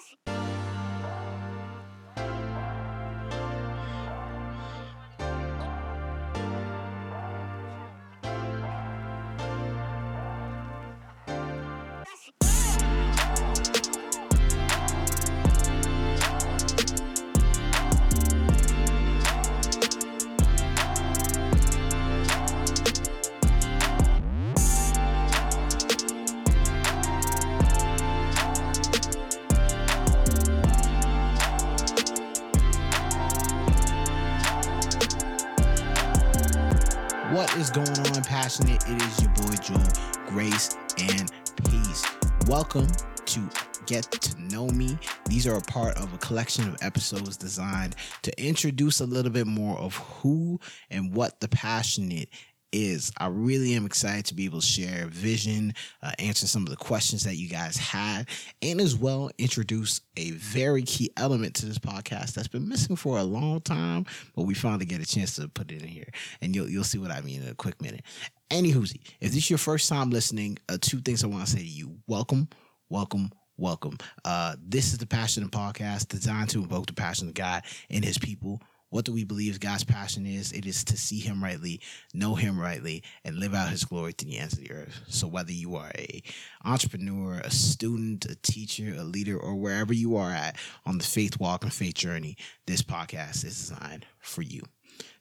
です What is going on, passionate? It is your boy Joel, grace and peace. Welcome to Get to Know Me. These are a part of a collection of episodes designed to introduce a little bit more of who and what the passionate is. I really am excited to be able to share vision, uh, answer some of the questions that you guys had, and as well introduce a very key element to this podcast that's been missing for a long time, but we finally get a chance to put it in here, and you'll you'll see what I mean in a quick minute. Anywhoozy, if this is your first time listening, uh, two things I want to say to you: welcome, welcome. Welcome. Uh, this is the Passionate Podcast designed to invoke the passion of God and His people what do we believe God's passion is? It is to see Him rightly, know Him rightly, and live out His glory to the ends of the earth. So whether you are a entrepreneur, a student, a teacher, a leader, or wherever you are at on the faith walk and faith journey, this podcast is designed for you.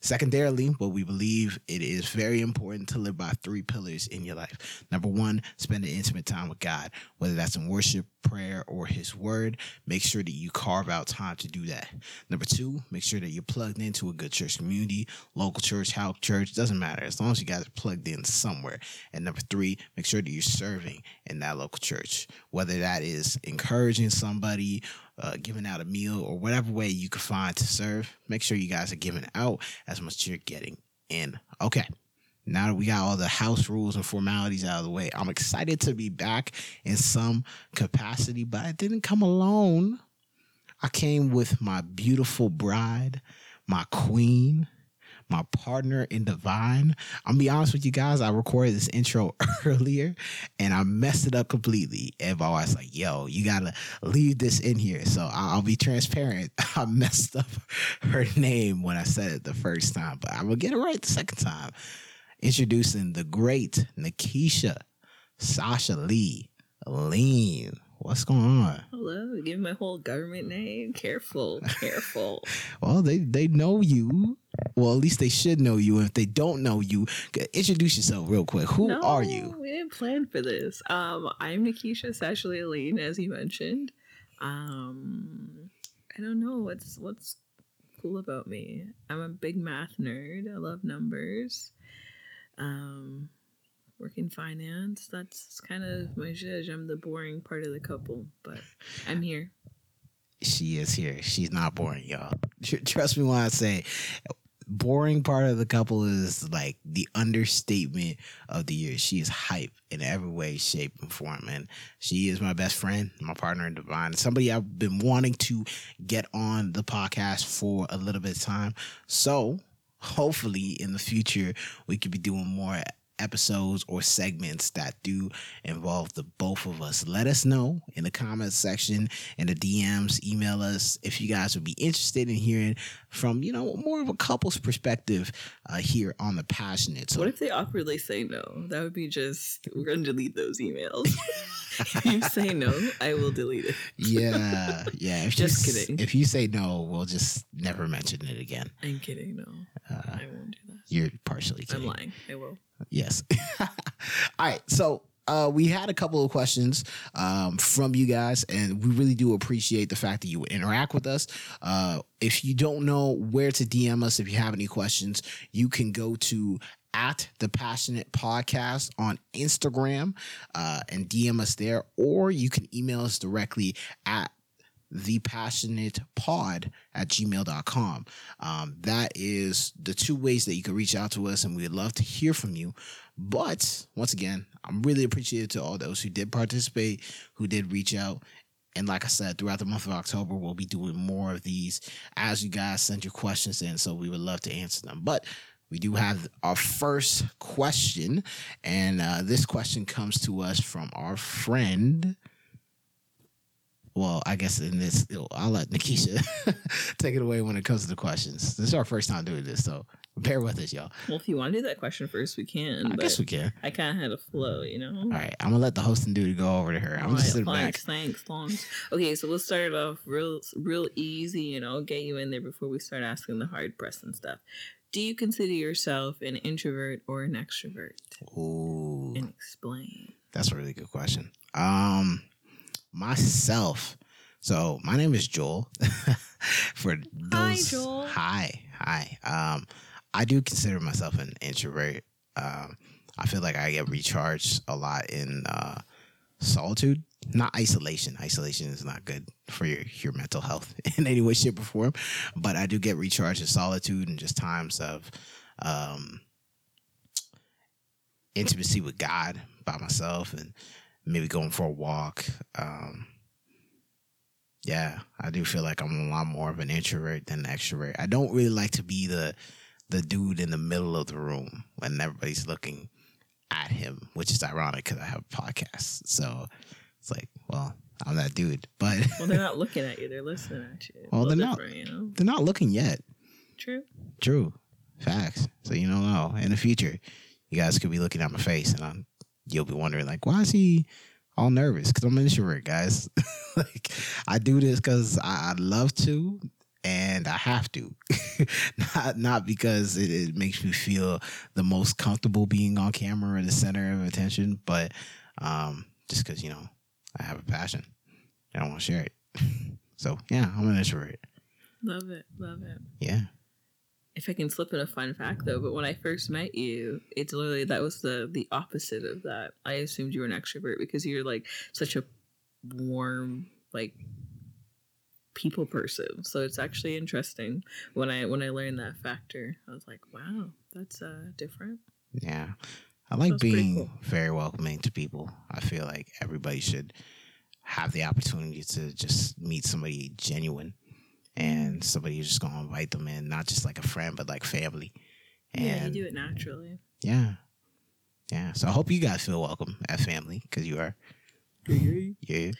Secondarily, what we believe it is very important to live by three pillars in your life. Number one, spend an intimate time with God, whether that's in worship, prayer, or His Word. Make sure that you carve out time to do that. Number two, make sure that you're plugged into a good church community, local church, house church, doesn't matter as long as you guys are plugged in somewhere. And number three, make sure that you're serving in that local church, whether that is encouraging somebody uh, giving out a meal or whatever way you can find to serve. Make sure you guys are giving out as much as you're getting in. Okay. Now that we got all the house rules and formalities out of the way, I'm excited to be back in some capacity, but I didn't come alone. I came with my beautiful bride, my queen, my partner in divine. I'm gonna be honest with you guys. I recorded this intro earlier and I messed it up completely. And my like, "Yo, you gotta leave this in here." So I'll be transparent. I messed up her name when I said it the first time, but I'm gonna get it right the second time. Introducing the great Nickisha Sasha Lee Lean. What's going on? Hello, give my whole government name. Careful, careful. well, they they know you. Well, at least they should know you. If they don't know you, introduce yourself real quick. Who no, are you? We didn't plan for this. Um, I'm Nickisha Sashley Alleyne, as you mentioned. Um, I don't know what's what's cool about me. I'm a big math nerd. I love numbers. Um, work in finance. That's kind of my zhuzh. I'm the boring part of the couple, but I'm here. She is here. She's not boring, y'all. Trust me when I say boring part of the couple is like the understatement of the year. She is hype in every way, shape, and form. And she is my best friend, my partner in divine, somebody I've been wanting to get on the podcast for a little bit of time. So hopefully in the future we could be doing more episodes or segments that do involve the both of us. Let us know in the comments section in the DMs, email us if you guys would be interested in hearing from, you know, more of a couple's perspective uh, here on the passionate. So, what if they awkwardly say no? That would be just we're gonna delete those emails. if you say no, I will delete it. yeah, yeah. If just you, kidding. If you say no, we'll just never mention it again. I'm kidding. No, uh, I won't do that. You're partially kidding. I'm lying. I will. Yes. All right. So uh, we had a couple of questions um, from you guys, and we really do appreciate the fact that you interact with us. Uh, if you don't know where to DM us, if you have any questions, you can go to at the passionate podcast on Instagram uh, and DM us there, or you can email us directly at the passionate pod at gmail.com. Um, that is the two ways that you can reach out to us, and we'd love to hear from you. But once again, I'm really appreciative to all those who did participate, who did reach out. And like I said, throughout the month of October, we'll be doing more of these as you guys send your questions in. So we would love to answer them. But we do have our first question. And uh, this question comes to us from our friend well, I guess in this, I'll let Nickisha take it away when it comes to the questions. This is our first time doing this, so bear with us, y'all. Well, if you want to do that question first, we can. I guess we can. I kind of had a flow, you know. All right, I'm gonna let the hosting duty go over to her. I'm All just right, sitting back. thanks, thanks, thanks. Okay, so we'll start it off real, real easy. You know, get you in there before we start asking the hard pressing stuff. Do you consider yourself an introvert or an extrovert? Ooh, And explain. that's a really good question. Um, myself. So my name is Joel. For Hi, those, Joel. Hi, hi. Um, I do consider myself an introvert. Um, I feel like I get recharged a lot in uh, solitude, not isolation. Isolation is not good for your your mental health in any way, shape, or form. But I do get recharged in solitude and just times of um, intimacy with God by myself and maybe going for a walk. Um, yeah, I do feel like I'm a lot more of an introvert than an extrovert. I don't really like to be the the dude in the middle of the room when everybody's looking at him, which is ironic because I have a podcast. So it's like, well, I'm that dude, but Well, they're not looking at you; they're listening at you. Well, they're not. You know, they're not looking yet. true. True, facts. So you don't know. In the future, you guys could be looking at my face, and I'm, you'll be wondering like, why is he all nervous? Because I'm an introvert, guys. like I do this because I, I love to, and I have to. not not because it, it makes me feel the most comfortable being on camera or the center of attention, but um, just because you know I have a passion and I want to share it. so yeah, I'm an introvert. Love it, love it. Yeah. If I can slip in a fun fact though, but when I first met you, it's literally that was the the opposite of that. I assumed you were an extrovert because you're like such a warm, like people person. So it's actually interesting when I when I learned that factor. I was like, wow, that's uh different. Yeah. I like That's being cool. very welcoming to people. I feel like everybody should have the opportunity to just meet somebody genuine and somebody who's just gonna invite them in, not just like a friend, but like family. And yeah, you do it naturally. yeah. Yeah. So I hope you guys feel welcome at family because you are. Yeah.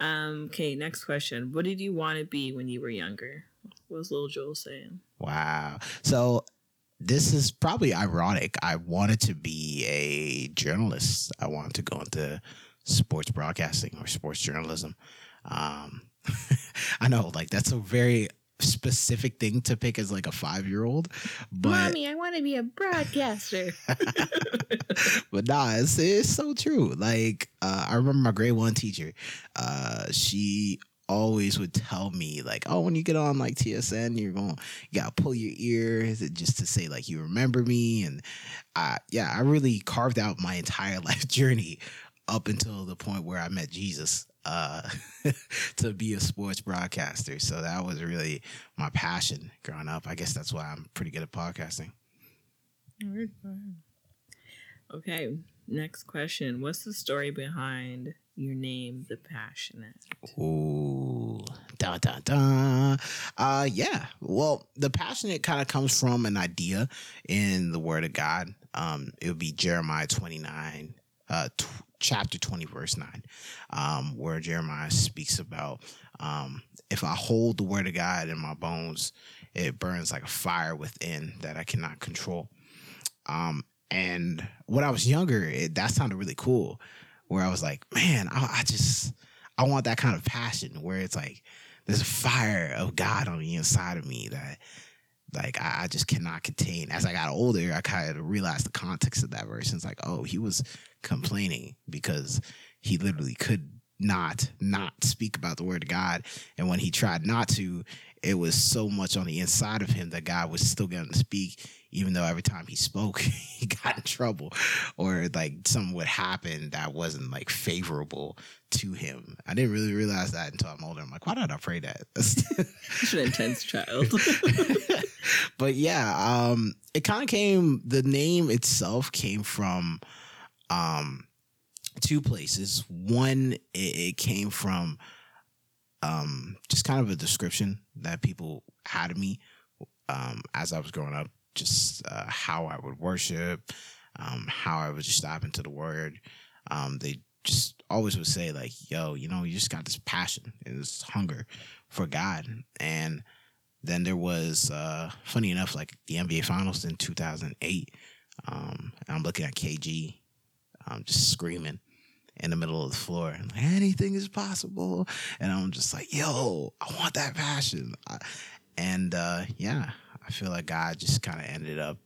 Um, okay, next question. What did you want to be when you were younger? What was little Joel saying? Wow. So this is probably ironic. I wanted to be a journalist. I wanted to go into sports broadcasting or sports journalism. Um, I know, like that's a very specific thing to pick as like a five year old, but mommy, I want to be a broadcaster. but nah, it's, it's so true. Like uh, I remember my grade one teacher. Uh, she always would tell me like, "Oh, when you get on like TSN, you're going, you gotta pull your ears just to say like you remember me." And I, yeah, I really carved out my entire life journey up until the point where I met Jesus uh, to be a sports broadcaster. So that was really my passion growing up. I guess that's why I'm pretty good at podcasting. Okay, next question. What's the story behind your name, The Passionate? Ooh, da da da. Uh, yeah. Well, the passionate kind of comes from an idea in the Word of God. Um, it would be Jeremiah twenty nine, uh, tw- chapter twenty, verse nine, um, where Jeremiah speaks about um, if I hold the Word of God in my bones, it burns like a fire within that I cannot control. Um, and when I was younger, it, that sounded really cool. Where I was like, man, I, I just I want that kind of passion where it's like there's a fire of God on the inside of me that like I, I just cannot contain. As I got older, I kind of realized the context of that verse. And it's like, oh, he was complaining because he literally could not not speak about the word of God. And when he tried not to, it was so much on the inside of him that God was still going to speak, even though every time he spoke, he got in trouble or like something would happen that wasn't like favorable to him. I didn't really realize that until I'm older. I'm like, why did I pray that? Such an intense child. but yeah, um, it kind of came. The name itself came from um, two places. One, it, it came from um, just kind of a description that people had of me um, as I was growing up. Just uh, how I would worship, um, how I would just dive into the Word. Um, they just always would say like, "Yo, you know, you just got this passion, and this hunger for God." And then there was, uh, funny enough, like the NBA Finals in 2008. Um, I'm looking at KG, um, just screaming in the middle of the floor, and like anything is possible. And I'm just like, "Yo, I want that passion." I, and uh, yeah, I feel like God just kind of ended up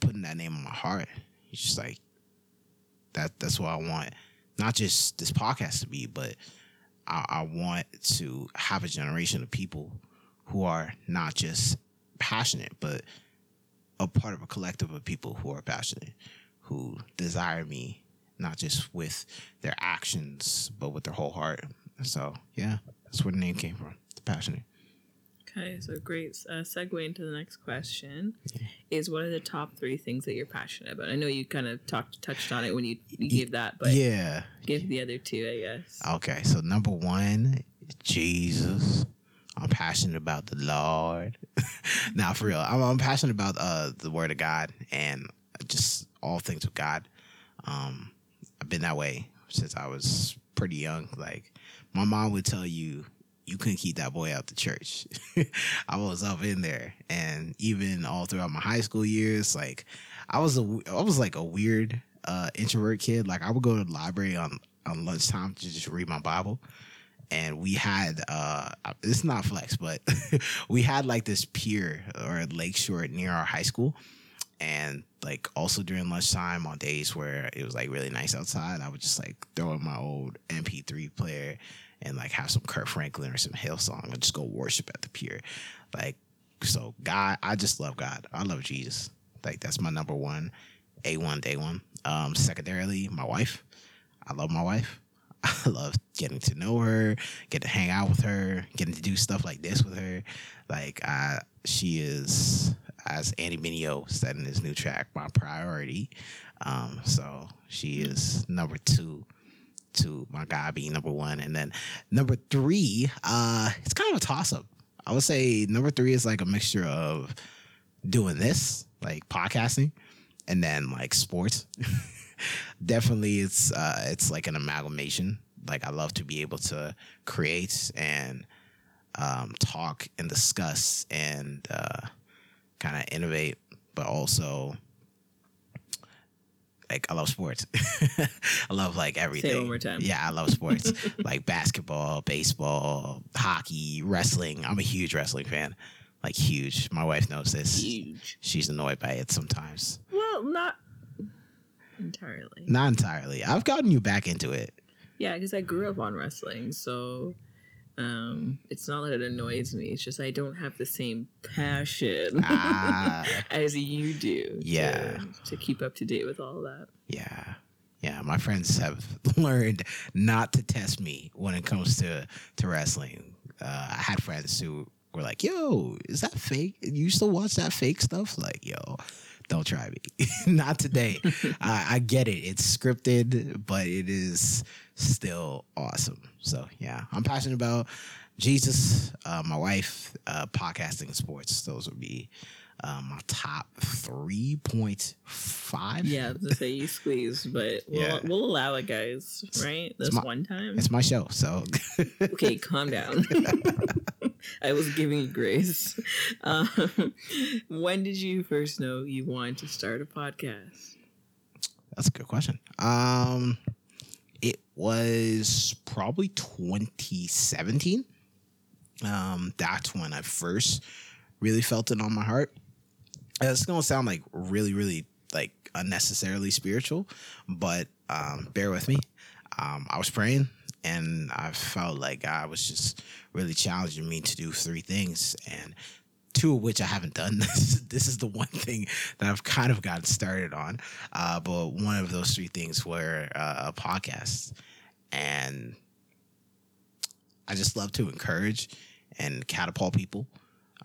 putting that name on my heart. He's just like, that. That's what I want. Not just this podcast to be, but I, I want to have a generation of people who are not just passionate, but a part of a collective of people who are passionate, who desire me not just with their actions, but with their whole heart. So yeah, that's where the name came from. The passionate. Okay, so great uh, segue into the next question is what are the top three things that you're passionate about? I know you kind of talked touched on it when you, you gave that, but yeah, give the other two, I guess. Okay, so number one, Jesus. I'm passionate about the Lord. now, for real, I'm, I'm passionate about uh, the Word of God and just all things with God. Um, I've been that way since I was pretty young. Like my mom would tell you, you couldn't keep that boy out the church. I was up in there, and even all throughout my high school years, like I was a I was like a weird uh, introvert kid. Like I would go to the library on on lunchtime to just read my Bible. And we had uh it's not flex, but we had like this pier or lakeshore near our high school. And like also during lunchtime on days where it was like really nice outside, I would just like throw in my old MP3 player and like have some Kirk Franklin or some Hillsong and just go worship at the pier. Like, so God, I just love God. I love Jesus. Like that's my number one, A one, day one. Um, secondarily, my wife. I love my wife. I love getting to know her, get to hang out with her, getting to do stuff like this with her. Like, I, she is, as Andy Mineo said in his new track, my priority. Um, so she is number two to my guy being number one. And then number three, uh, it's kind of a toss up. I would say number three is like a mixture of doing this, like podcasting, and then like sports. Definitely it's uh it's like an amalgamation. Like I love to be able to create and um talk and discuss and uh kind of innovate, but also like I love sports. I love like everything. Say it one more time. Yeah, I love sports. like basketball, baseball, hockey, wrestling. I'm a huge wrestling fan. Like huge. My wife knows this. Huge. She's annoyed by it sometimes. Well, not entirely. Not entirely. I've gotten you back into it. Yeah, because I grew up on wrestling, so um, it's not that it annoys me. It's just I don't have the same passion Ah, as you do. Yeah. To, to keep up to date with all that. yeah. Yeah, my friends have learned not to test me when it comes to to wrestling. Uh, I had friends who were like, "Yo, is that fake? You still watch that fake stuff?" Like, yo, don't try me. not today. I, I get it. It's scripted, but it is still awesome. So yeah, I'm passionate about Jesus, uh, my wife, uh, podcasting, sports. Those would be uh, my top three point five. Yeah, gonna say you squeeze, but we'll, Yeah. we'll allow it, guys. Right? This my- one time. It's my show, so okay, calm down. I was giving you grace. Um, when did you first know you wanted to start a podcast? That's a good question. Um, it was probably 2017. Um, that's when I first really felt it on my heart. Uh, It's gonna sound like really, really like unnecessarily spiritual, but um, bear with me. Um, I was praying and I felt like God was just really challenging me to do three things, and two of which I haven't done. This, this is the one thing that I've kind of gotten started on. Uh, but one of those three things were uh, a podcast, and I just love to encourage and catapult people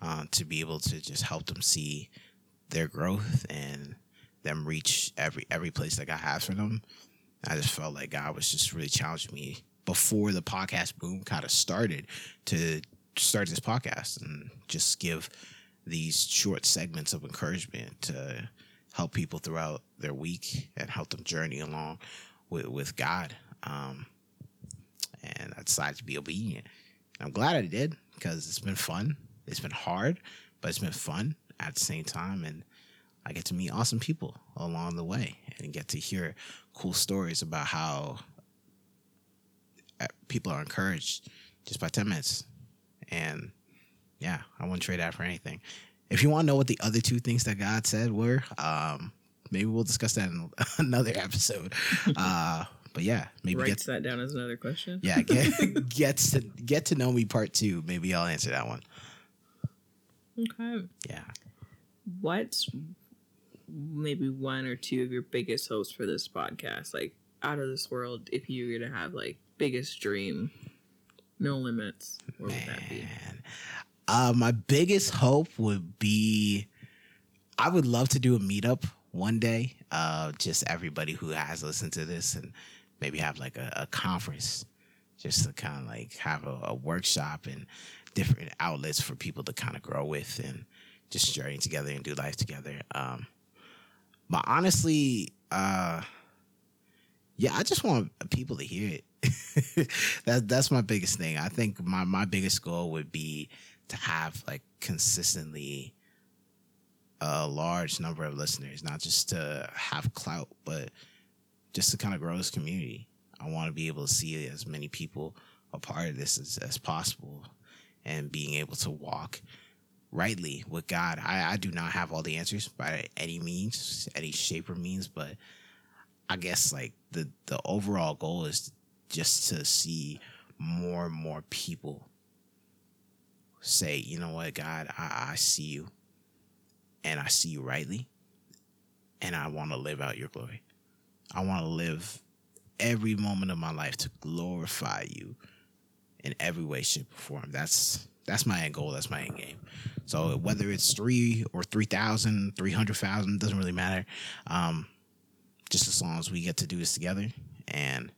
uh, to be able to just help them see their growth and them reach every every place that God has for them. I just felt like God was just really challenging me before the podcast boom kind of started to start this podcast and just give these short segments of encouragement to help people throughout their week and help them journey along with, with God. Um, and I decided to be obedient. I'm glad I did because it's been fun. It's been hard, but it's been fun at the same time. And I get to meet awesome people along the way and get to hear cool stories about how uh, people are encouraged just by 10 minutes. And yeah, I wouldn't trade that for anything. If you want to know what the other two things that God said were, um, maybe we'll discuss that in another episode. Uh, but yeah, maybe writes get, that down as another question. Yeah, get gets to get to know me part two. Maybe I'll answer that one. Okay. Yeah. What's maybe one or two of your biggest hopes for this podcast? Like out of this world, if you were to have like biggest dream, no limits, what would that be? Uh, my biggest hope would be I would love to do a meetup one day. Uh, just everybody who has listened to this and maybe have like a, a conference just to kind of like have a, a, workshop and different outlets for people to kind of grow with and just journey together and do life together. Um, but honestly, uh, yeah, I just want people to hear it. that that's my biggest thing. I think my my biggest goal would be to have like consistently a large number of listeners, not just to have clout, but just to kind of grow this community. I want to be able to see as many people a part of this as, as possible and being able to walk rightly with God. I, I do not have all the answers by any means, any shape or means, but I guess like the the overall goal is just to see more and more people say, you know what, God, I, I see you and I see you rightly and I want to live out your glory. I want to live every moment of my life to glorify you in every way, shape, or form. That's that's my end goal. That's my end game. So whether it's three or 3,000, 300,000, doesn't really matter. Um, just as long as we get to do this together and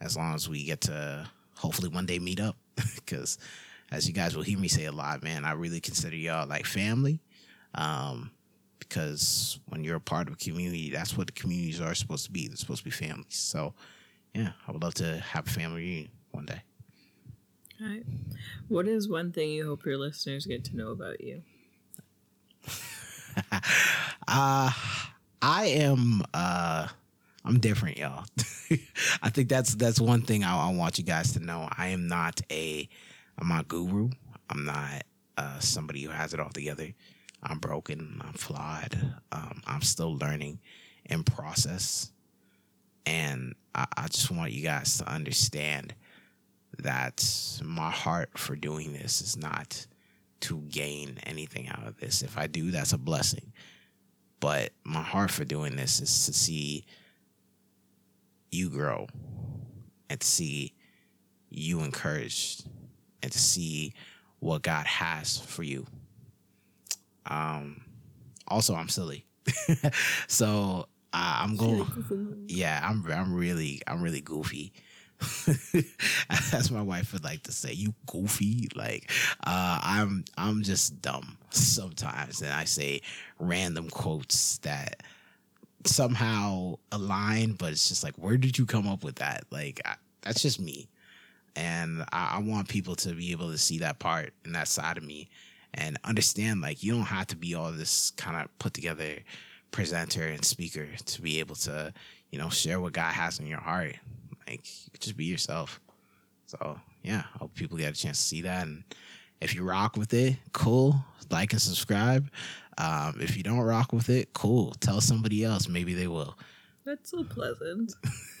as long as we get to hopefully one day meet up. Because as you guys will hear me say a lot, man, I really consider y'all like family. Um, because when you're a part of a community, that's what the communities are supposed to be. They're supposed to be families. So, yeah, I would love to have a family reunion one day. All right. What is one thing you hope your listeners get to know about you? uh, I am uh I'm different, y'all. I think that's that's one thing I, I, want you guys to know. I am not a I'm not guru. I'm not uh, somebody who has it all together. I'm broken. I'm flawed. Um, I'm still learning in process, and I, I just want you guys to understand that my heart for doing this is not to gain anything out of this. If I do, that's a blessing. But my heart for doing this is to see you grow and to see you encouraged and to see what God has for you. Um, also, I'm silly, so uh, I'm going. Yeah, I'm. I'm really. I'm really goofy. As my wife would like to say, "You goofy." Like, uh, I'm. I'm just dumb sometimes, and I say random quotes that somehow align, but it's just like, where did you come up with that? Like, I, that's just me. And I, I, want people to be able to see that part and that side of me and understand, like, you don't have to be all this kind of put together presenter and speaker to be able to, you know, share what God has in your heart. Like, you just be yourself. So, yeah, I hope people get a chance to see that. And if you rock with it, cool. Like and subscribe. Um, if you don't rock with it, cool. Tell somebody else. Maybe they will. That's so pleasant.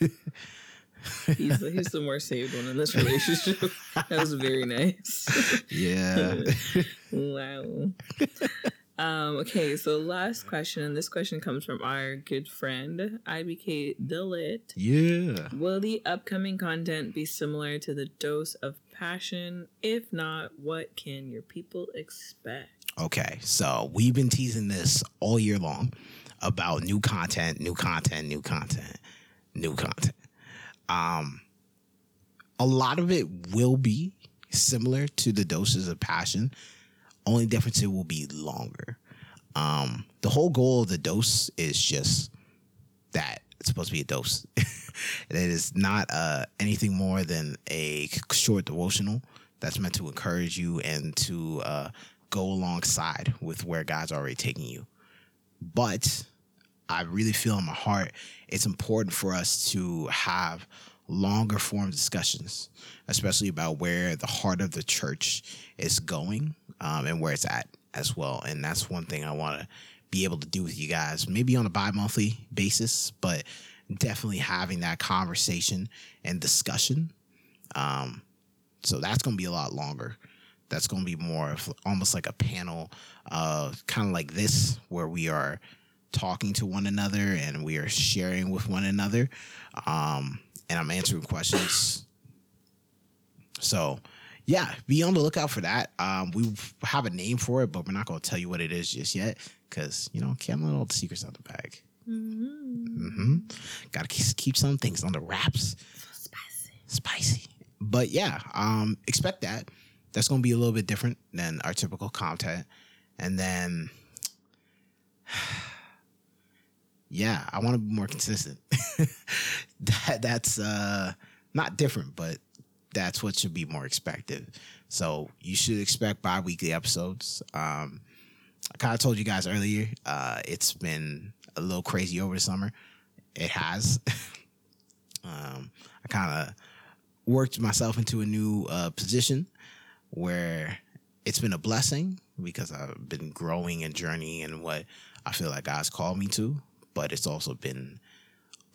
he's, he's the more saved one in this relationship. that was very nice. Yeah. wow. Um, okay, so last question, and this question comes from our good friend IBK Delit. Yeah. Will the upcoming content be similar to the dose of passion? If not, what can your people expect? Okay, so we've been teasing this all year long about new content, new content, new content, new content. Um, a lot of it will be similar to the doses of passion only difference it will be longer. Um, the whole goal of the dose is just that it's supposed to be a dose. it is not uh, anything more than a short devotional that's meant to encourage you and to uh, go alongside with where God's already taking you. But I really feel in my heart it's important for us to have longer form discussions, especially about where the heart of the church is going um, and where it's at as well. And that's one thing I want to be able to do with you guys, maybe on a bi monthly basis, but definitely having that conversation and discussion. Um, so that's going to be a lot longer. That's going to be more of almost like a panel, uh, kind of like this, where we are talking to one another and we are sharing with one another. Um, and I'm answering questions. So, yeah, be on the lookout for that. Um, we have a name for it, but we're not going to tell you what it is just yet because, you know, can't let all the secrets out the bag. Mm-hmm. Mm-hmm. Got to keep some things on the wraps. Spicy. Spicy. But yeah, um, expect that. That's going to be a little bit different than our typical content. And then yeah, I want to be more consistent. that that's uh not different, but that's what should be more expected. So you should expect bi-weekly episodes. Um I kind of told you guys earlier, uh it's been a little crazy over the summer. It has. um I kind of worked myself into a new uh position where it's been a blessing because I've been growing and journeying in what I feel like God's called me to but it's also been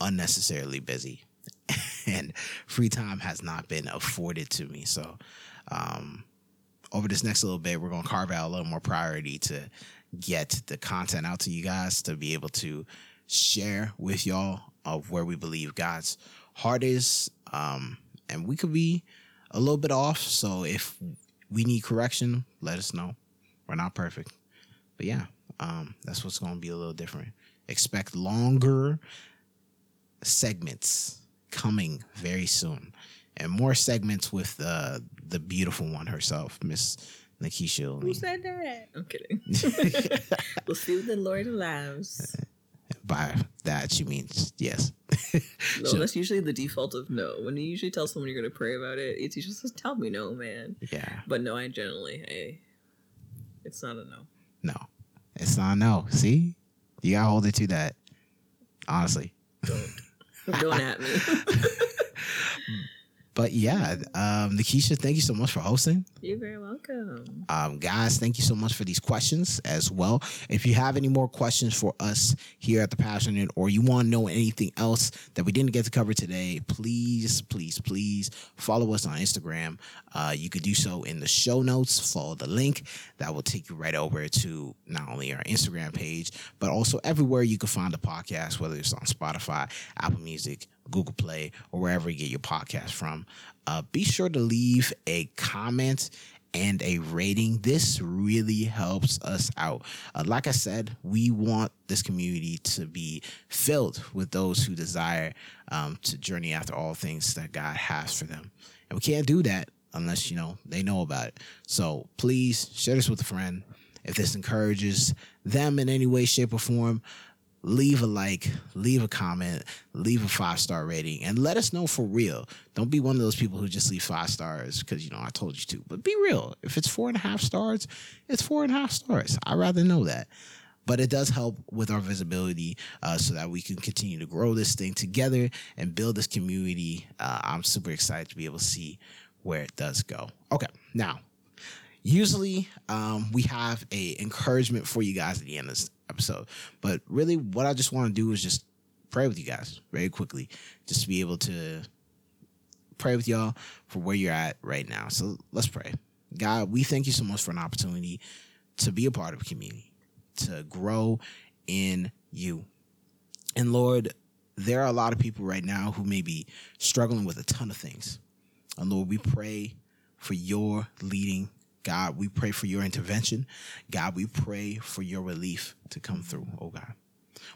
unnecessarily busy and free time has not been afforded to me. So, um, over this next little bit, we're going to carve out a little more priority to get the content out to you guys to be able to share with y'all of where we believe God's heart is. Um, and we could be a little bit off. So if we need correction, let us know. We're not perfect. But yeah, um, that's what's going to be a little different expect longer segments coming very soon and more segments with uh, the beautiful one herself, Miss Nickisha. Who said that? I'm kidding. we'll see what the Lord allows. By that, she means yes. no, so, that's usually the default of no. When you usually tell someone you're going to pray about it, it's usually just tell me no, man. Yeah. But no, I generally, hey, it's not a no. No, it's not a no. See, you gotta hold it to that. Honestly. Don't. Don't at me. But yeah, um, Nickisha, thank you so much for hosting. You're very welcome. Um, guys, thank you so much for these questions as well. If you have any more questions for us here at The Passionate or you want to know anything else that we didn't get to cover today, please, please, please follow us on Instagram. Uh, you could do so in the show notes. Follow the link. That will take you right over to not only our Instagram page, but also everywhere you can find the podcast, whether it's on Spotify, Apple Music, Google Play, or wherever you get your podcast from. Uh, be sure to leave a comment and a rating. This really helps us out. Uh, like I said, we want this community to be filled with those who desire um, to journey after all things that God has for them. And we can't do that unless, you know, they know about it. So please share this with a friend. If this encourages them in any way, shape, or form, leave a like, leave a comment, leave a five star rating, and let us know for real. Don't be one of those people who just leave five stars because you know I told you to. But be real. If it's four and a half stars, it's four and a half stars. I'd rather know that. But it does help with our visibility uh, so that we can continue to grow this thing together and build this community. Uh, I'm super excited to be able to see where it does go. Okay, now usually um, we have a encouragement for you guys at the end of episode. But really, what I just want to do is just pray with you guys very quickly, just to be able to pray with y'all for where you're at right now. So let's pray. God, we thank you so much for an opportunity to be a part of community, to grow in you. And Lord, there are a lot of people right now who may be struggling with a ton of things. And Lord, we pray for your leading God, we pray for your intervention. God, we pray for your relief to come through, oh God.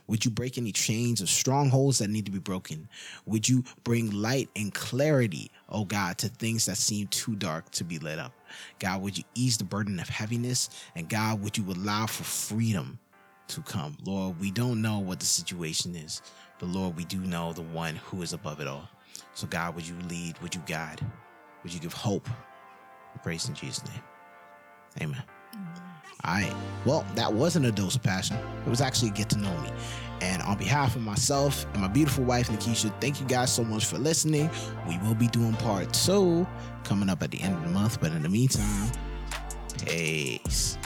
Would you break any chains or strongholds that need to be broken? Would you bring light and clarity, oh God, to things that seem too dark to be lit up? God, would you ease the burden of heaviness? And God, would you allow for freedom to come. Lord, we don't know what the situation is, but Lord, we do know the one who is above it all. So, God, would you lead? Would you guide? Would you give hope? We praise in Jesus' name. Amen. All right. Well, that wasn't a dose of passion. It was actually get to know me. And on behalf of myself and my beautiful wife, Nickisha, thank you guys so much for listening. We will be doing part two coming up at the end of the month. But in the meantime, peace.